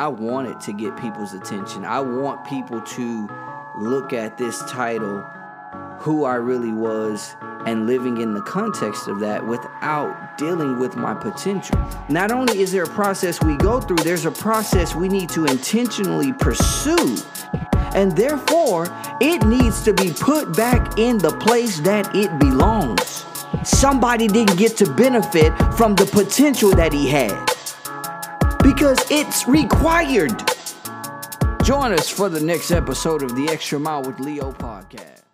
I want it to get people's attention. I want people to look at this title, Who I Really Was, and living in the context of that without dealing with my potential. Not only is there a process we go through, there's a process we need to intentionally pursue. And therefore, it needs to be put back in the place that it belongs. Somebody didn't get to benefit from the potential that he had because it's required. Join us for the next episode of the Extra Mile with Leo podcast.